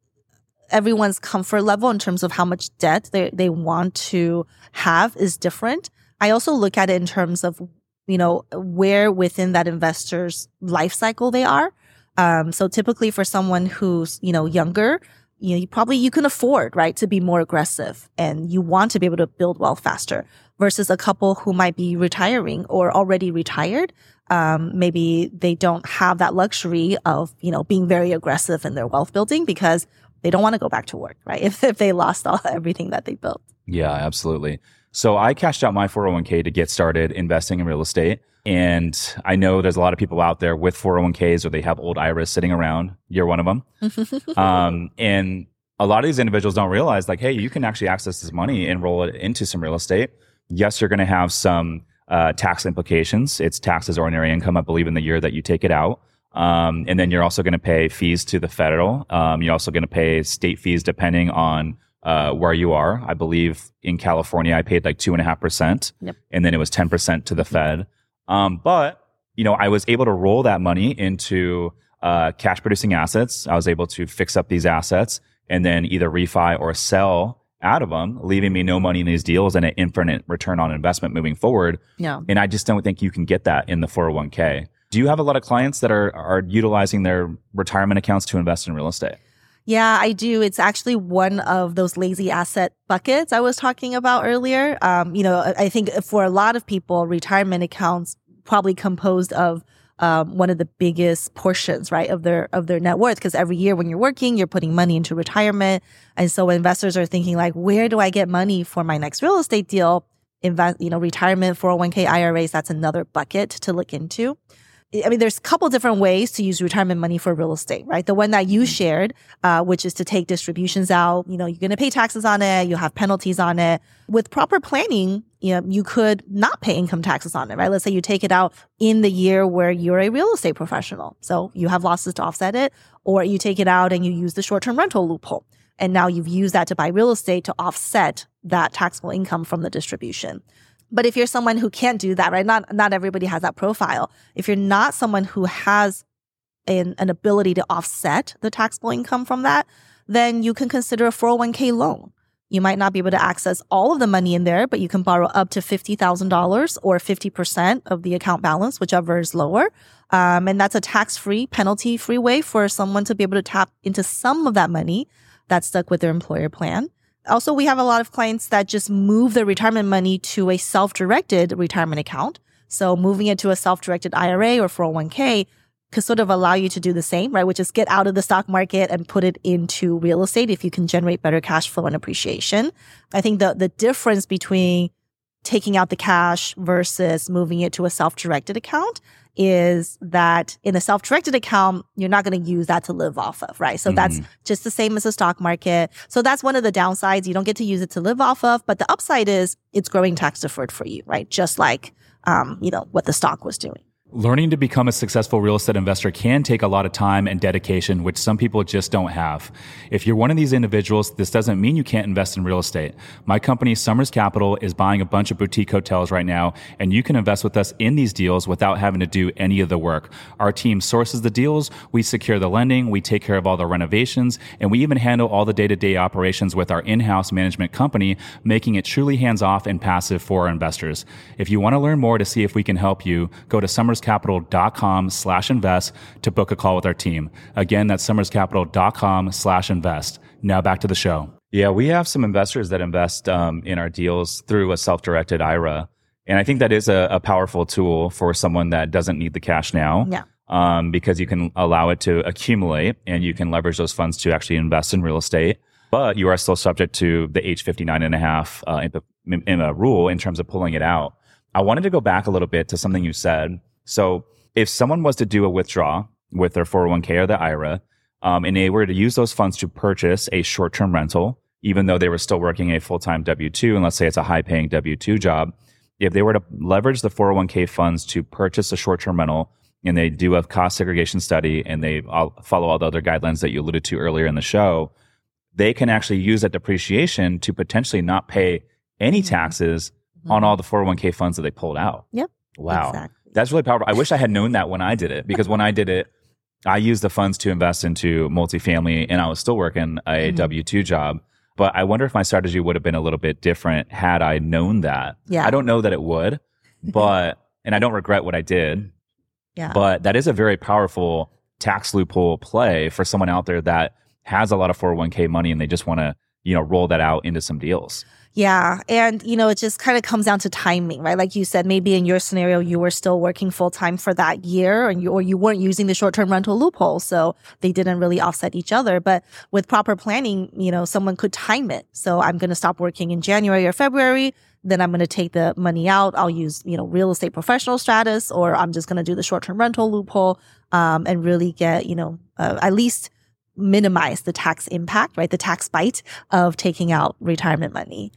everyone's comfort level in terms of how much debt they, they want to have is different. I also look at it in terms of you know, where within that investor's life cycle they are. Um, so typically for someone who's, you know, younger, you know, you probably, you can afford, right, to be more aggressive and you want to be able to build wealth faster versus a couple who might be retiring or already retired. um, maybe they don't have that luxury of, you know, being very aggressive in their wealth building because they don't want to go back to work, right? If, if they lost all everything that they built. Yeah, absolutely. So I cashed out my 401k to get started investing in real estate. And I know there's a lot of people out there with 401ks or they have old IRAs sitting around. You're one of them. um, and a lot of these individuals don't realize like, hey, you can actually access this money and roll it into some real estate. Yes, you're going to have some uh, tax implications. It's taxes ordinary income, I believe, in the year that you take it out. Um, and then you're also going to pay fees to the federal. Um, you're also going to pay state fees depending on uh, where you are. I believe in California, I paid like two and a half percent, and then it was ten percent to the Fed. Um, but you know, I was able to roll that money into uh, cash producing assets. I was able to fix up these assets and then either refi or sell out of them, leaving me no money in these deals and an infinite return on investment moving forward. Yeah. And I just don't think you can get that in the 401k. Do you have a lot of clients that are are utilizing their retirement accounts to invest in real estate? Yeah, I do. It's actually one of those lazy asset buckets I was talking about earlier. Um, you know, I think for a lot of people, retirement accounts probably composed of um, one of the biggest portions, right, of their of their net worth. Because every year when you're working, you're putting money into retirement, and so investors are thinking like, where do I get money for my next real estate deal? Invest, you know, retirement, 401k, IRAs. That's another bucket to look into. I mean, there's a couple different ways to use retirement money for real estate, right? The one that you shared, uh, which is to take distributions out. You know, you're going to pay taxes on it. You'll have penalties on it. With proper planning, you know, you could not pay income taxes on it, right? Let's say you take it out in the year where you're a real estate professional. So you have losses to offset it, or you take it out and you use the short-term rental loophole. And now you've used that to buy real estate to offset that taxable income from the distribution. But if you're someone who can't do that, right? Not not everybody has that profile. If you're not someone who has an, an ability to offset the taxable income from that, then you can consider a 401k loan. You might not be able to access all of the money in there, but you can borrow up to $50,000 or 50% of the account balance, whichever is lower. Um, and that's a tax free, penalty free way for someone to be able to tap into some of that money that's stuck with their employer plan. Also, we have a lot of clients that just move their retirement money to a self-directed retirement account. So moving it to a self-directed IRA or 401k could sort of allow you to do the same, right? Which is get out of the stock market and put it into real estate if you can generate better cash flow and appreciation. I think the, the difference between taking out the cash versus moving it to a self-directed account is that in a self-directed account, you're not going to use that to live off of, right? So mm-hmm. that's just the same as the stock market. So that's one of the downsides. You don't get to use it to live off of, but the upside is it's growing tax deferred for you, right? Just like, um, you know, what the stock was doing. Learning to become a successful real estate investor can take a lot of time and dedication, which some people just don't have. If you're one of these individuals, this doesn't mean you can't invest in real estate. My company, Somers Capital, is buying a bunch of boutique hotels right now, and you can invest with us in these deals without having to do any of the work. Our team sources the deals, we secure the lending, we take care of all the renovations, and we even handle all the day to day operations with our in house management company, making it truly hands off and passive for our investors. If you want to learn more to see if we can help you, go to Somers somerscapital.com slash invest to book a call with our team. Again, that's somerscapital.com slash invest. Now back to the show. Yeah, we have some investors that invest um, in our deals through a self-directed IRA. And I think that is a, a, powerful tool for someone that doesn't need the cash now. Yeah. Um, because you can allow it to accumulate and you can leverage those funds to actually invest in real estate. But you are still subject to the age 59 and a half uh, in, in a rule in terms of pulling it out. I wanted to go back a little bit to something you said so if someone was to do a withdrawal with their 401k or the IRA, um, and they were to use those funds to purchase a short term rental, even though they were still working a full time W 2, and let's say it's a high paying W 2 job, if they were to leverage the 401k funds to purchase a short term rental, and they do a cost segregation study and they follow all the other guidelines that you alluded to earlier in the show, they can actually use that depreciation to potentially not pay any mm-hmm. taxes mm-hmm. on all the 401k funds that they pulled out. Yep. Wow. Exactly. That's really powerful. I wish I had known that when I did it because when I did it, I used the funds to invest into multifamily and I was still working a mm-hmm. W 2 job. But I wonder if my strategy would have been a little bit different had I known that. Yeah. I don't know that it would, but, and I don't regret what I did. Yeah. But that is a very powerful tax loophole play for someone out there that has a lot of 401k money and they just want to, you know, roll that out into some deals. Yeah. And, you know, it just kind of comes down to timing, right? Like you said, maybe in your scenario, you were still working full time for that year and you, or you weren't using the short term rental loophole. So they didn't really offset each other. But with proper planning, you know, someone could time it. So I'm going to stop working in January or February. Then I'm going to take the money out. I'll use, you know, real estate professional status, or I'm just going to do the short term rental loophole, um, and really get, you know, uh, at least minimize the tax impact, right? The tax bite of taking out retirement money.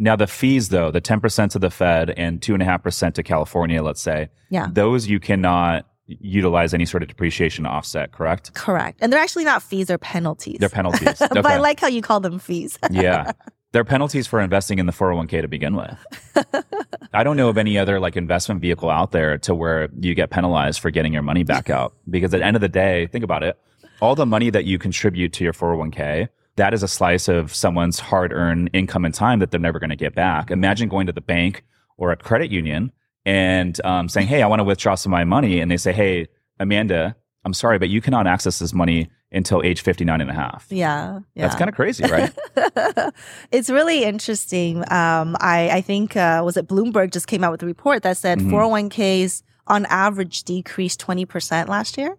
Now, the fees, though, the 10% to the Fed and 2.5% to California, let's say, Yeah. those you cannot utilize any sort of depreciation offset, correct? Correct. And they're actually not fees, they're penalties. They're penalties. but I like how you call them fees. yeah. They're penalties for investing in the 401k to begin with. I don't know of any other like investment vehicle out there to where you get penalized for getting your money back out. Because at the end of the day, think about it. All the money that you contribute to your 401k, that is a slice of someone's hard earned income and time that they're never going to get back. Imagine going to the bank or a credit union and um, saying, Hey, I want to withdraw some of my money. And they say, Hey, Amanda, I'm sorry, but you cannot access this money until age 59 and a half. Yeah. Yeah. That's kind of crazy, right? it's really interesting. Um, I, I think, uh, was it Bloomberg just came out with a report that said Mhm. 401ks on average decreased 20% last year.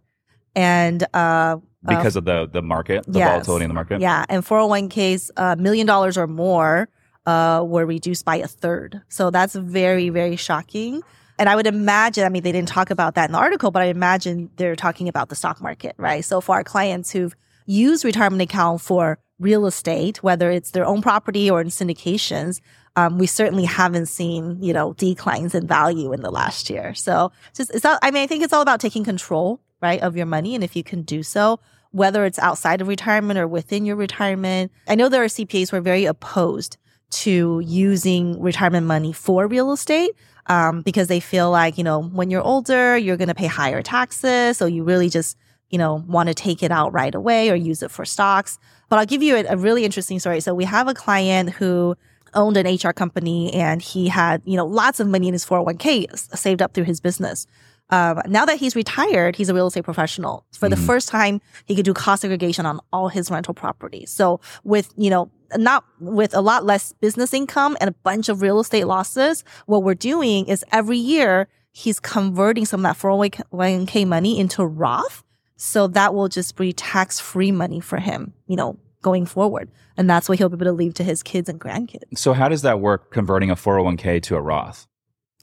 And, uh, because of the the market, the Yes. volatility in the market. yeah, and 401ks, a million dollars or more, uh, were reduced by a third. So that's very, very shocking. And I would imagine, I mean, they didn't talk about that in the article, but I imagine they're talking about the stock market, right? So for our clients who've used retirement account for real estate, whether it's their own property or in syndications, um, we certainly haven't seen, you know, declines in value in the last year. So just, it's all, I mean, I think it's all about taking control, right, of your money. And if you can do so, whether it's outside of retirement or within your retirement. I know there are CPAs who are very opposed to using retirement money for real estate um, because they feel like, you know, when you're older, you're going to pay higher taxes. So you really just, you know, want to take it out right away or use it for stocks. But I'll give you a, a really interesting story. So we have a client who owned an HR company and he had, you know, lots of money in his 401k saved up through his business. Um, now that he's retired, he's a real estate professional. For the Mhm. first time, he could do cost segregation on all his rental properties. So with, you know, not with a lot less business income and a bunch of real estate losses, what we're doing is every year he's converting some of that 401k money into Roth. So that will just be tax free money for him, you know, going forward. And that's what he'll be able to leave to his kids and grandkids. So how does that work converting a 401k to a Roth?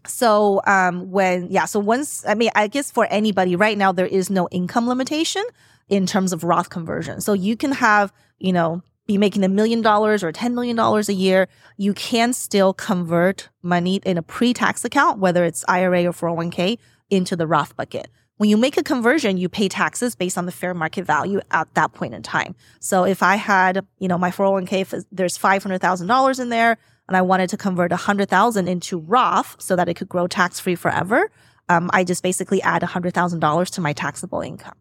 So um when yeah, so once I mean I guess for anybody right now there is no income limitation in terms of Roth conversion. So you can have, you know, be making a million dollars or 10 million dollars a year, you can still convert money in a pre-tax account whether it's IRA or 401k into the Roth bucket. When you make a conversion, you pay taxes based on the fair market value at that point in time. So if I had, you know, my 401k, if there's $500,000 in there and I wanted to convert 100,000 into Roth so that it could grow tax free forever, um, I just basically add $100,000 to my taxable income.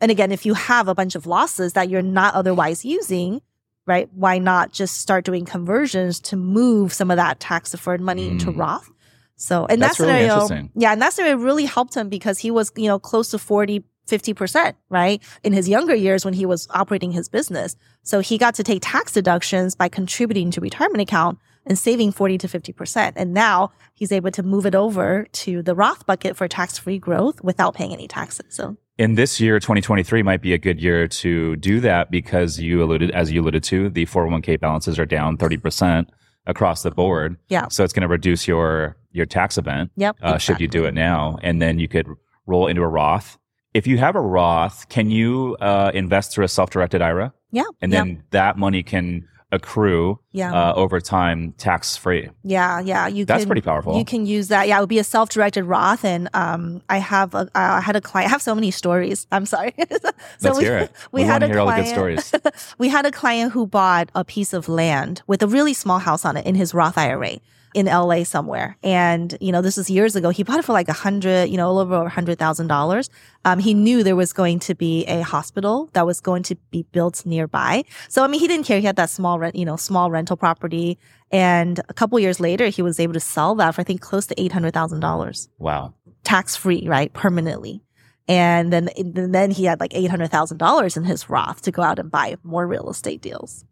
And again, if you have a bunch of losses that you're not otherwise using, right, why not just start doing conversions to move some of that tax deferred money into Mm. Roth? So and That's that really scenario, interesting. yeah, and that scenario really helped him because he was, you know, close to 40, 50%, right? In his younger years when he was operating his business. So he got to take tax deductions by contributing to retirement account and saving 40 to 50%. And now he's able to move it over to the Roth bucket for tax free growth without paying any taxes. So In this year, 2023 might be a good year to do that because you alluded, as you alluded to, the 401k balances are down 30% across the board. Yeah. So it's going to reduce your, your tax event. yep. uh, should you do it now, and then you could roll into a Roth. If you have a Roth, can you uh, invest through a self-directed IRA, Yeah. and yep, then that money can accrue yeah. uh, over time tax free? yeah. Yeah. You That's can, pretty powerful. You can use that. Yeah, it would be a self-directed Roth, and um, I have a, I had a client. I have so many stories. I'm sorry. so Let's we, hear it. we We, had want to a hear all the good client- stories. we had a client who bought a piece of land with a really small house on it in his Roth IRA in LA somewhere. And, you know, this is years ago. He bought it for like a hundred, you know, a little over a hundred thousand dollars. Um, he knew there was going to be a hospital that was going to be built nearby. So, I mean, he didn't care. He had that small rent, you know, small rental property. And a couple years later, he was able to sell that for, I think, close to $800,000 Wow. tax free, right? Permanently. And then, and then he had like $800,000 in his Roth to go out and buy more real estate deals.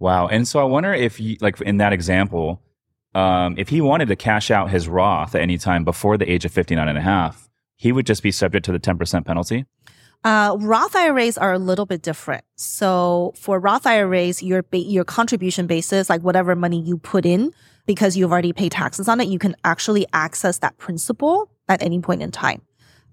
Wow. And so I wonder if, you, like in that example, um, if he wanted to cash out his Roth at any time before the age of 59 and a half, he would just be subject to the 10% penalty? Uh, Roth IRAs are a little bit different. So for Roth IRAs, your ba- your contribution basis, like whatever money you put in, because you've already paid taxes on it, you can actually access that principal at any point in time.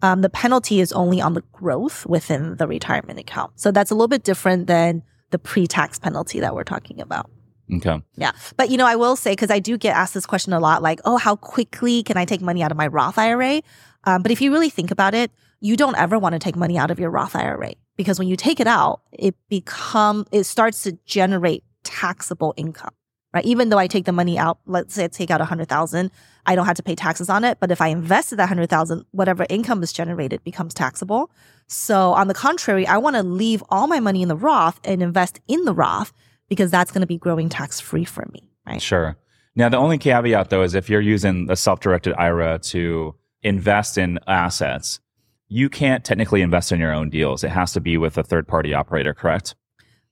Um, the penalty is only on the growth within the retirement account. So that's a little bit different than the pre-tax penalty that we're talking about. Okay. Yeah. But, you know, I will say, because I do get asked this question a lot, like, oh, how quickly can I take money out of my Roth IRA? Um, but if you really think about it, you don't ever want to take money out of your Roth IRA because when you take it out, it become, it starts to generate taxable income, right? Even though I take the money out, let's say I take out hundred thousand, I don't have to pay taxes on it. But if I invested that hundred thousand, whatever income is generated becomes taxable. So on the contrary, I want to leave all my money in the Roth and invest in the Roth because that's going to be growing tax free for me, right? Sure. Now, the only caveat though is if you're using a self directed IRA to invest in assets, you can't technically invest in your own deals. It has to be with a third party operator, correct?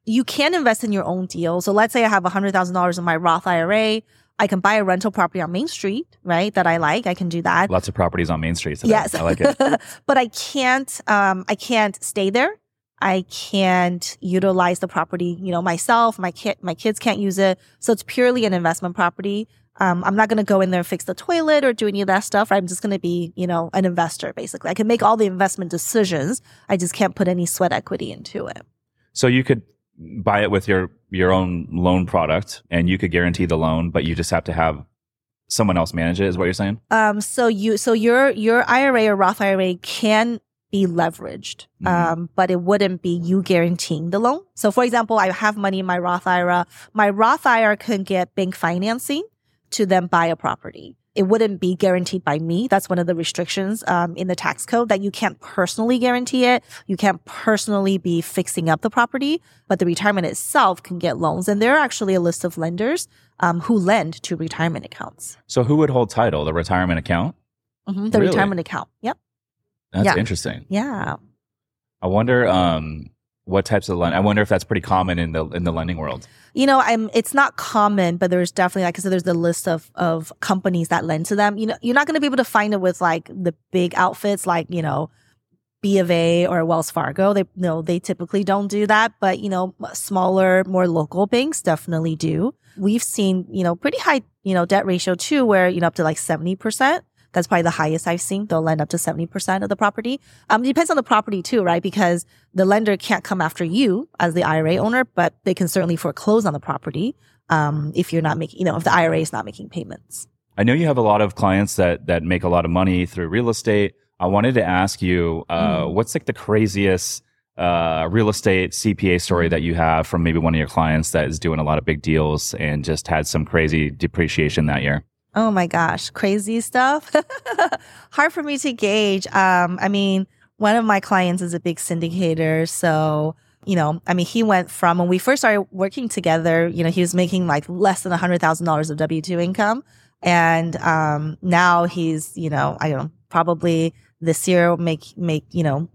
You can invest in your own deal. So let's say I have $100,000 in my Roth IRA. I can buy a rental property on Main Street, right? That I like. I can do that. Lots of properties on Main Street. Today. Yes. I like it. but I can't, um, I can't stay there. I can't utilize the property, you know, myself. My kid, my kids can't use it. So it's purely an investment property. Um, I'm not going to go in there and fix the toilet or do any of that stuff. I'm just going to be, you know, an investor basically. I can make all the investment decisions. I just can't put any sweat equity into it. So you could buy it with your your own loan product and you could guarantee the loan, but you just have to have someone else manage it is what you're saying? Um, so you, so your, your IRA or Roth IRA can be leveraged, Mhm. um, but it wouldn't be you guaranteeing the loan. So for example, I have money in my Roth IRA. My Roth IRA can get bank financing to then buy a property. It wouldn't be guaranteed by me. That's one of the restrictions um, in the tax code that you can't personally guarantee it. You can't personally be fixing up the property, but the retirement itself can get loans. And there are actually a list of lenders um, who lend to retirement accounts. So who would hold title? The retirement account? Mhm, The Really? retirement account. Yep. That's Yeah. interesting. Yeah. I wonder um, what types of lend. I wonder if that's pretty common in the in the lending world. You know, I'm. It's not common, but there's definitely, like I said, there's the list of of companies that lend to them. You know, you're not going to be able to find it with like the big outfits, like you know, B of A or Wells Fargo. They no, they typically don't do that, but you know, smaller, more local banks definitely do. We've seen, you know, pretty high, you know, debt ratio too, where you know up to like seventy percent. That's probably the highest I've seen. They'll lend up to 70% of the property. Um, it depends on the property too, right? Because the lender can't come after you as the IRA owner, but they can certainly foreclose on the property. Um, if you're not making, you know, if the IRA is not making payments. I know you have a lot of clients that that make a lot of money through real estate. I wanted to ask you, uh, Mm. what's like the craziest uh, real estate CPA story that you have from maybe one of your clients that is doing a lot of big deals and just had some crazy depreciation that year? Oh my gosh, crazy stuff. Hard for me to gauge. Um, I mean, one of my clients is a big syndicator. So, you know, I mean, he went from when we first started working together, you know, he was making like less than $100,000 of W 2 income. And um, now he's, you know, I don't know, probably this year make, make, you know,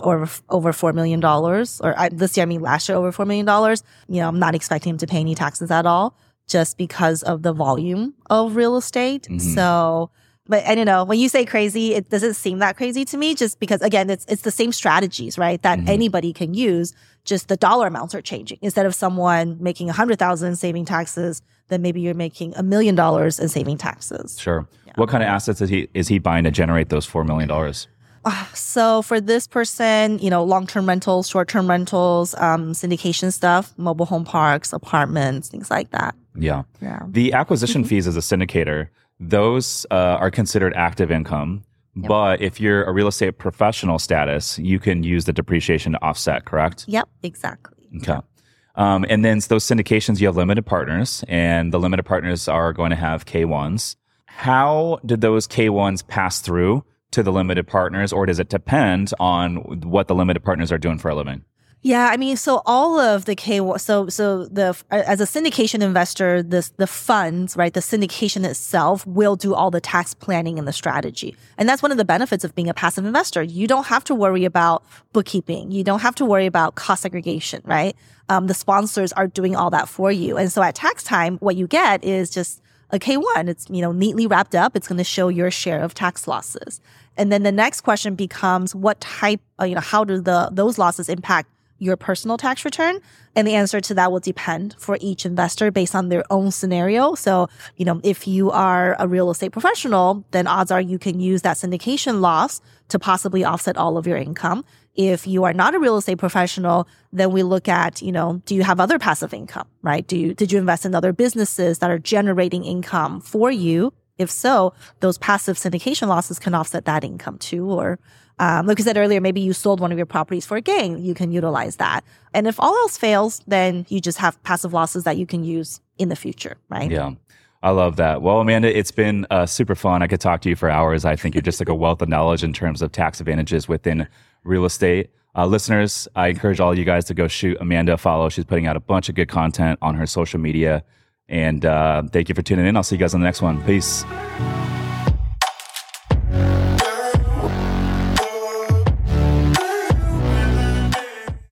over over four million dollars, or I, this year I mean last year over four million dollars. You know, I'm not expecting him to pay any taxes at all, just because of the volume of real estate. Mhm. So, but I don't know when you say crazy, it doesn't seem that crazy to me. Just because again, it's it's the same strategies, right? That Mhm. anybody can use. Just the dollar amounts are changing. Instead of someone making a hundred thousand saving taxes, then maybe you're making a million dollars and saving taxes. Sure. Yeah. What kind of assets is he is he buying to generate those four million dollars? Ah, so for this person, you know, long-term rentals, short-term rentals, um, syndication stuff, mobile home parks, apartments, things like that. Yeah. Yeah. The acquisition Mhm. fees as a syndicator, those uh, are considered active income. Yep. But if you're a real estate professional status, you can use the depreciation to offset, correct? Yep. Exactly. Okay. Um, and then those syndications, you have limited partners, and the limited partners are going to have K1s. How did those K1s pass through to the limited partners, or does it depend on what the limited partners are doing for a living? Yeah, I mean, so all of the K, so so the as a syndication investor, this the funds, right, the syndication itself will do all the tax planning and the strategy, and that's one of the benefits of being a passive investor. You don't have to worry about bookkeeping. You don't have to worry about cost segregation, right? Um, the sponsors are doing all that for you, and so at tax time, what you get is just a K1. It's you know neatly wrapped up. It's going to show your share of tax losses, and then the next question becomes, what type, uh, you know, how do the those losses impact your personal tax return? And the answer to that will depend for each investor based on their own scenario. So, you know, if you are a real estate professional, then odds are you can use that syndication loss to possibly offset all of your income. If you are not a real estate professional, then we look at, you know, do you have other passive income, right? Do you, did you invest in other businesses that are generating income for you? If so, those passive syndication losses can offset that income too, or um, like I said earlier, maybe you sold one of your properties for a gain. You can utilize that. And if all else fails, then you just have passive losses that you can use in the future, right? Yeah. I love that. Well, Amanda, it's been uh, super fun. I could talk to you for hours. I think you're just like a wealth of knowledge in terms of tax advantages within real estate. Uh, listeners, I encourage all you guys to go shoot Amanda a follow. She's putting out a bunch of good content on her social media. And uh, thank you for tuning in. I'll see you guys on the next one. Peace.